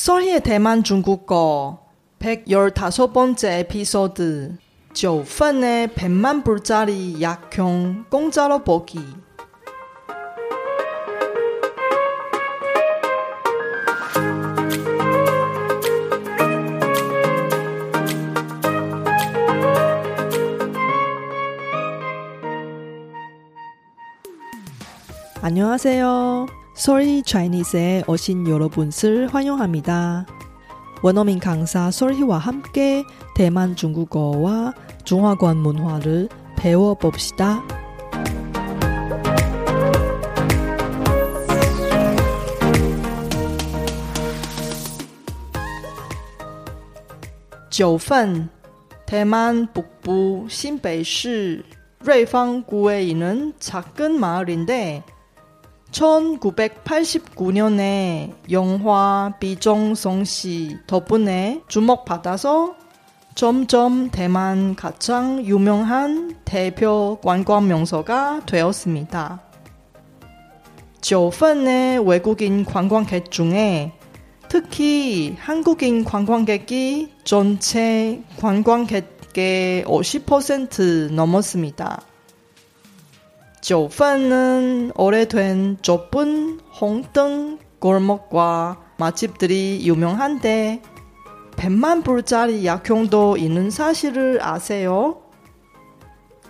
서희의 대만 중국어 115번째 에피소드 9분의 100만 불짜리 약형 공짜로 보기 안녕하세요. 솔희 차이니스에 오신 여러분을 환영합니다. 원어민 강사 솔희와 함께 대만 중국어와 중화권 문화를 배워봅시다. (9분) 대만 북부 신베시瑞芳구에 있는 작은 마을인데 1989년에 영화 비정성 씨 덕분에 주목받아서 점점 대만 가장 유명한 대표 관광 명소가 되었습니다. 9분의 외국인 관광객 중에 특히 한국인 관광객이 전체 관광객의 50% 넘었습니다. 9번은 오래된 좁은 홍등 골목과 맛집들이 유명한데 100만 불짜리 약용도 있는 사실을 아세요?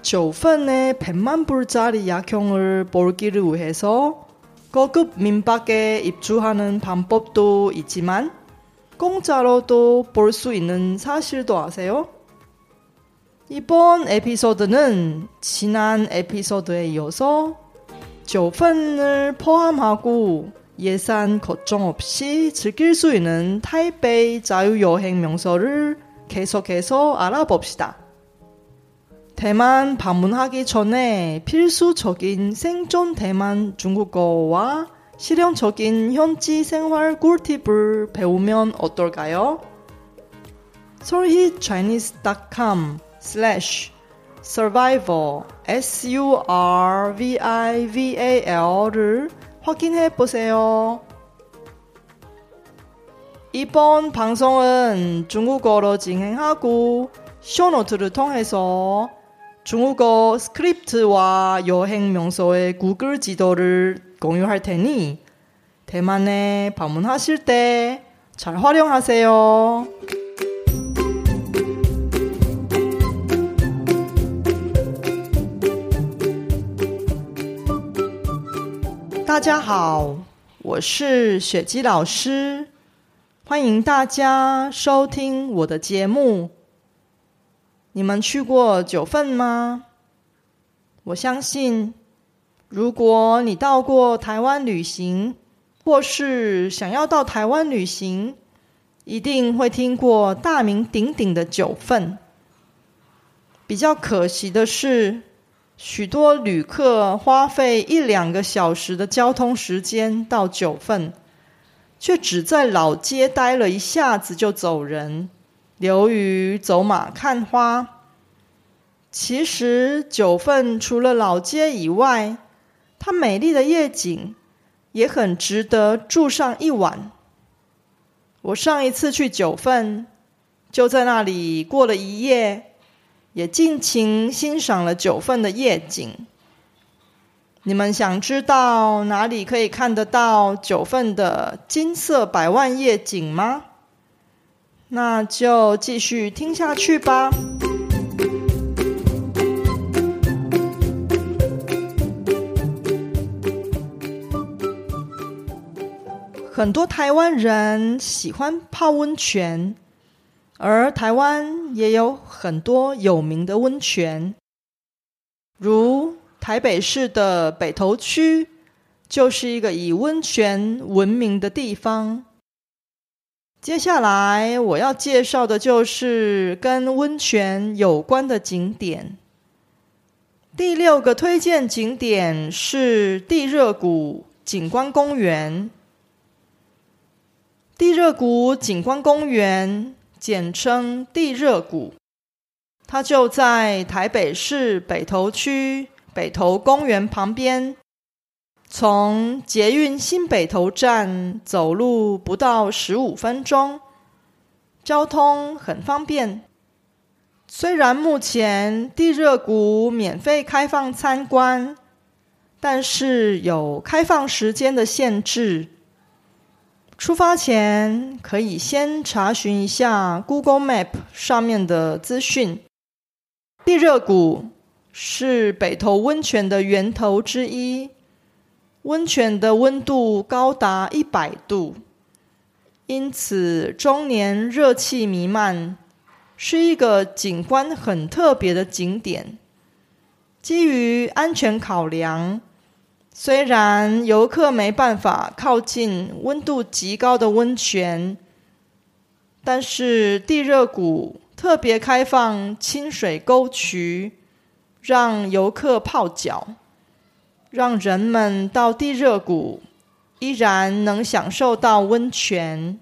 9번의 100만 불짜리 약용을 볼기를 위해서 고급 민박에 입주하는 방법도 있지만 공짜로도 볼 수 있는 사실도 아세요? 이번 에피소드는 지난 에피소드에 이어서 9분을 포함하고 예산 걱정 없이 즐길 수 있는 타이베이 자유여행 명소를 계속해서 알아봅시다. 대만 방문하기 전에 필수적인 생존 대만 중국어와 실용적인 현지 생활 꿀팁을 배우면 어떨까요? solhichinese.com slash survival s u r v i v a l을 확인해 보세요. 이번 방송은 중국어로 진행하고 쇼노트를 통해서 중국어 스크립트와 여행 명소의 구글 지도를 공유할 테니 대만에 방문하실 때 잘 활용하세요. 大家好，我是雪姬老师，欢迎大家收听我的节目。你们去过九份吗？我相信，如果你到过台湾旅行，或是想要到台湾旅行，一定会听过大名鼎鼎的九份。比较可惜的是。许多旅客花费一两个小时的交通时间到九份，却只在老街待了一下子就走人，流于走马看花。其实九份除了老街以外，它美丽的夜景也很值得住上一晚。我上一次去九份，就在那里过了一夜。也尽情欣赏了九份的夜景。你们想知道哪里可以看得到九份的金色百万夜景吗？那就继续听下去吧。很多台湾人喜欢泡温泉。而台湾也有很多有名的温泉，如台北市的北投区，就是一个以温泉闻名的地方。接下来我要介绍的就是跟温泉有关的景点。第六个推荐景点是地热谷景观公园。地热谷景观公园。简称地热谷，它就在台北市北投区北投公园旁边。从捷运新北投站走路不到十五分钟，交通很方便。虽然目前地热谷免费开放参观，但是有开放时间的限制。出发前可以先查询一下 Google Map 上面的资讯。地热谷是北投温泉的源头之一，温泉的温度高达一百度，因此终年热气弥漫，是一个景观很特别的景点。基于安全考量。虽然游客没办法靠近温度极高的温泉，但是地热谷特别开放清水沟渠，让游客泡脚，让人们到地热谷依然能享受到温泉。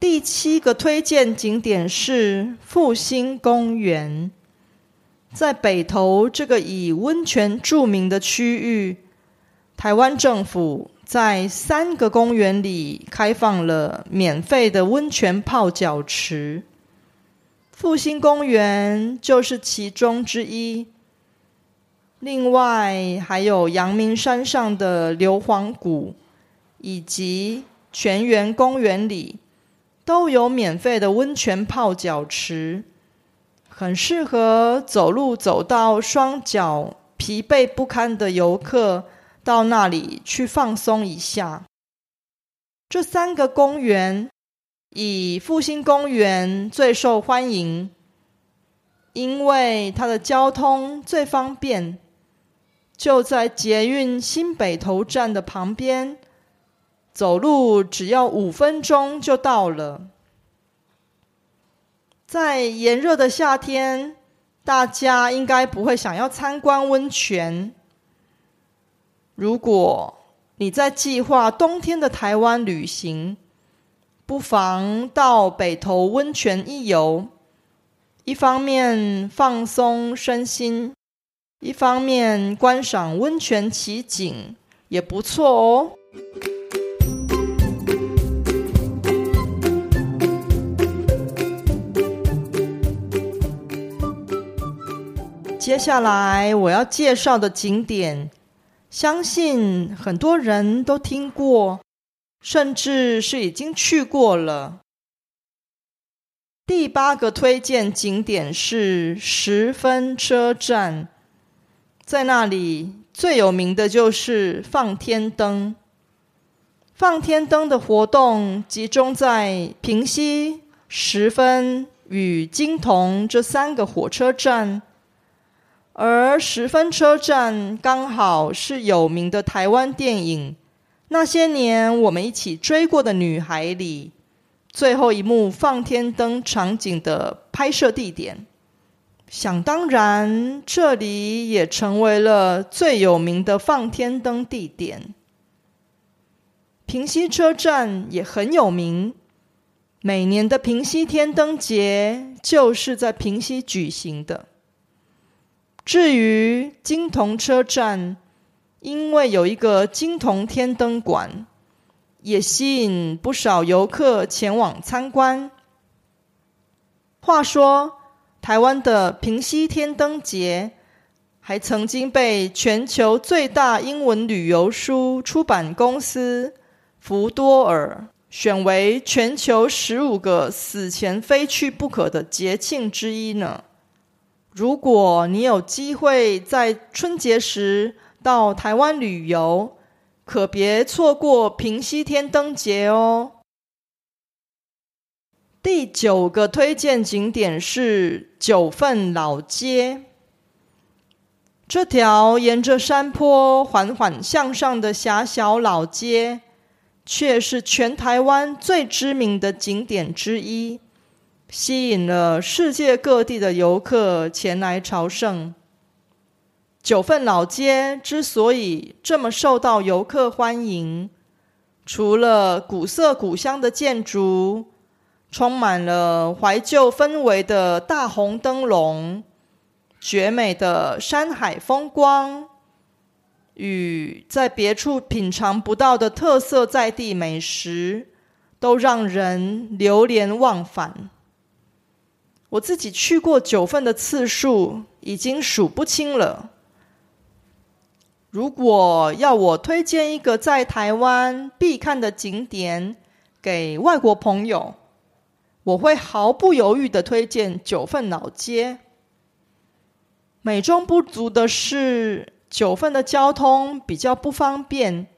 第七个推荐景点是复兴公园。在北投这个以温泉著名的区域，台湾政府在三个公园里开放了免费的温泉泡脚池，复兴公园就是其中之一。另外，还有阳明山上的硫磺谷以及泉源公园里，都有免费的温泉泡脚池。很适合走路走到双脚疲惫不堪的游客到那里去放松一下。这三个公园以复兴公园最受欢迎，因为它的交通最方便，就在捷运新北投站的旁边，走路只要五分钟就到了。在炎热的夏天，大家应该不会想要参观温泉。如果你在计划冬天的台湾旅行，不妨到北投温泉一游，一方面放松身心，一方面观赏温泉奇景，也不错哦。接下来我要介绍的景点，相信很多人都听过，甚至是已经去过了。第八个推荐景点是十分车站，在那里最有名的就是放天灯。放天灯的活动集中在平溪、十分与金铜这三个火车站。而十分车站刚好是有名的台湾电影《那些年我们一起追过的女孩》里最后一幕放天灯场景的拍摄地点，想当然，这里也成为了最有名的放天灯地点。平溪车站也很有名，每年的平溪天灯节就是在平溪举行的。至于金铜车站，因为有一个金铜天灯馆，也吸引不少游客前往参观。话说，台湾的平溪天灯节还曾经被全球最大英文旅游书出版公司福多尔选为全球十五个死前非去不可的节庆之一呢。如果你有机会在春节时到台湾旅游，可别错过平溪天灯节哦。第九个推荐景点是九份老街，这条沿着山坡缓缓向上的狭小老街，却是全台湾最知名的景点之一。吸引了世界各地的游客前来朝圣。九份老街之所以这么受到游客欢迎，除了古色古香的建筑、充满了怀旧氛围的大红灯笼，绝美的山海风光，与在别处品尝不到的特色在地美食，都让人流连忘返。我自己去过九份的次数已经数不清了。如果要我推荐一个在台湾必看的景点给外国朋友，我会毫不犹豫的推荐九份老街。美中不足的是，九份的交通比较不方便。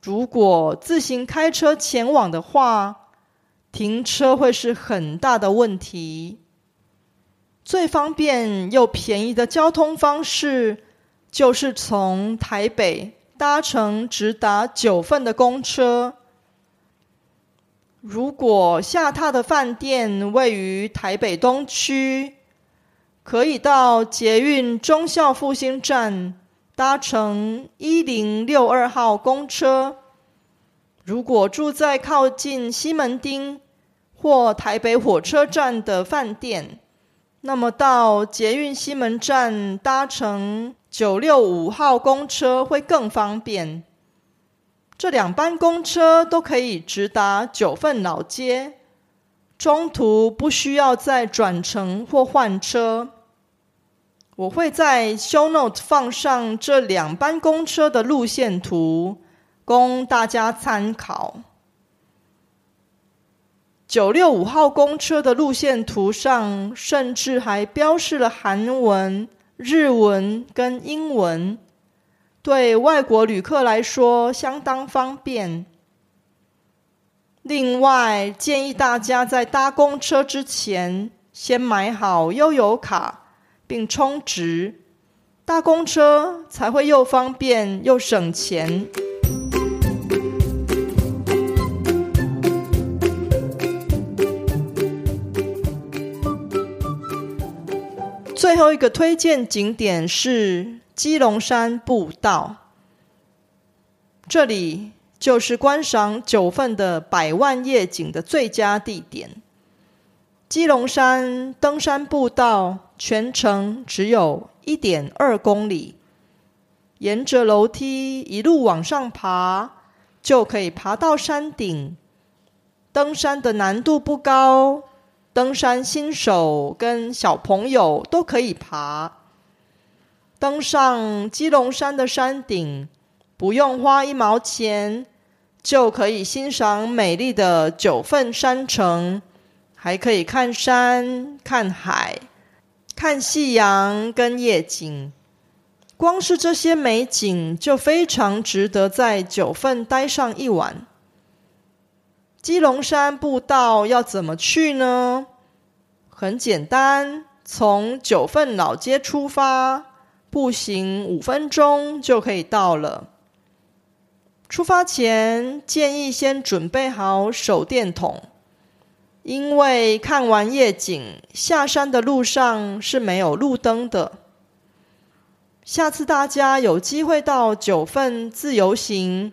如果自行开车前往的话，停车会是很大的问题。最方便又便宜的交通方式，就是从台北搭乘直达九份的公车。如果下榻的饭店位于台北东区，可以到捷运忠孝复兴站搭乘一零六二号公车。如果住在靠近西门町或台北火车站的饭店，那么到捷运西门站搭乘九六五号公车会更方便。这两班公车都可以直达九份老街，中途不需要再转乘或换车。我会在 show note 放上这两班公车的路线图，供大家参考。九六五号公车的路线图上，甚至还标示了韩文、日文跟英文。对外国旅客来说相当方便。另外，建议大家在搭公车之前先买好悠游卡，并充值，搭公车才会又方便又省钱。最后一个推荐景点是。基隆山步道，这里就是观赏九份的百万夜景的最佳地点。基隆山登山步道全程只有一点二公里，沿着楼梯一路往上爬，就可以爬到山顶。登山的难度不高，登山新手跟小朋友都可以爬。登上基隆山的山顶，不用花一毛钱，就可以欣赏美丽的九份山城，还可以看山、看海、看夕阳跟夜景。光是这些美景，就非常值得在九份待上一晚。基隆山步道要怎么去呢？很简单，从九份老街出发。步行五分钟就可以到了。出发前建议先准备好手电筒，因为看完夜景下山的路上是没有路灯的。下次大家有机会到九份自由行，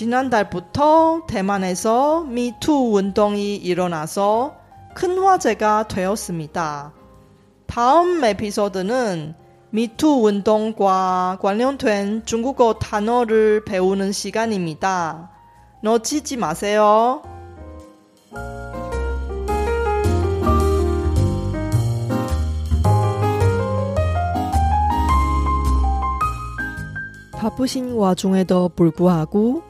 지난달부터 대만에서 미투 운동이 일어나서 큰 화제가 되었습니다. 다음 에피소드는 미투 운동과 관련된 중국어 단어를 배우는 시간입니다. 놓치지 마세요. 바쁘신 와중에도 불구하고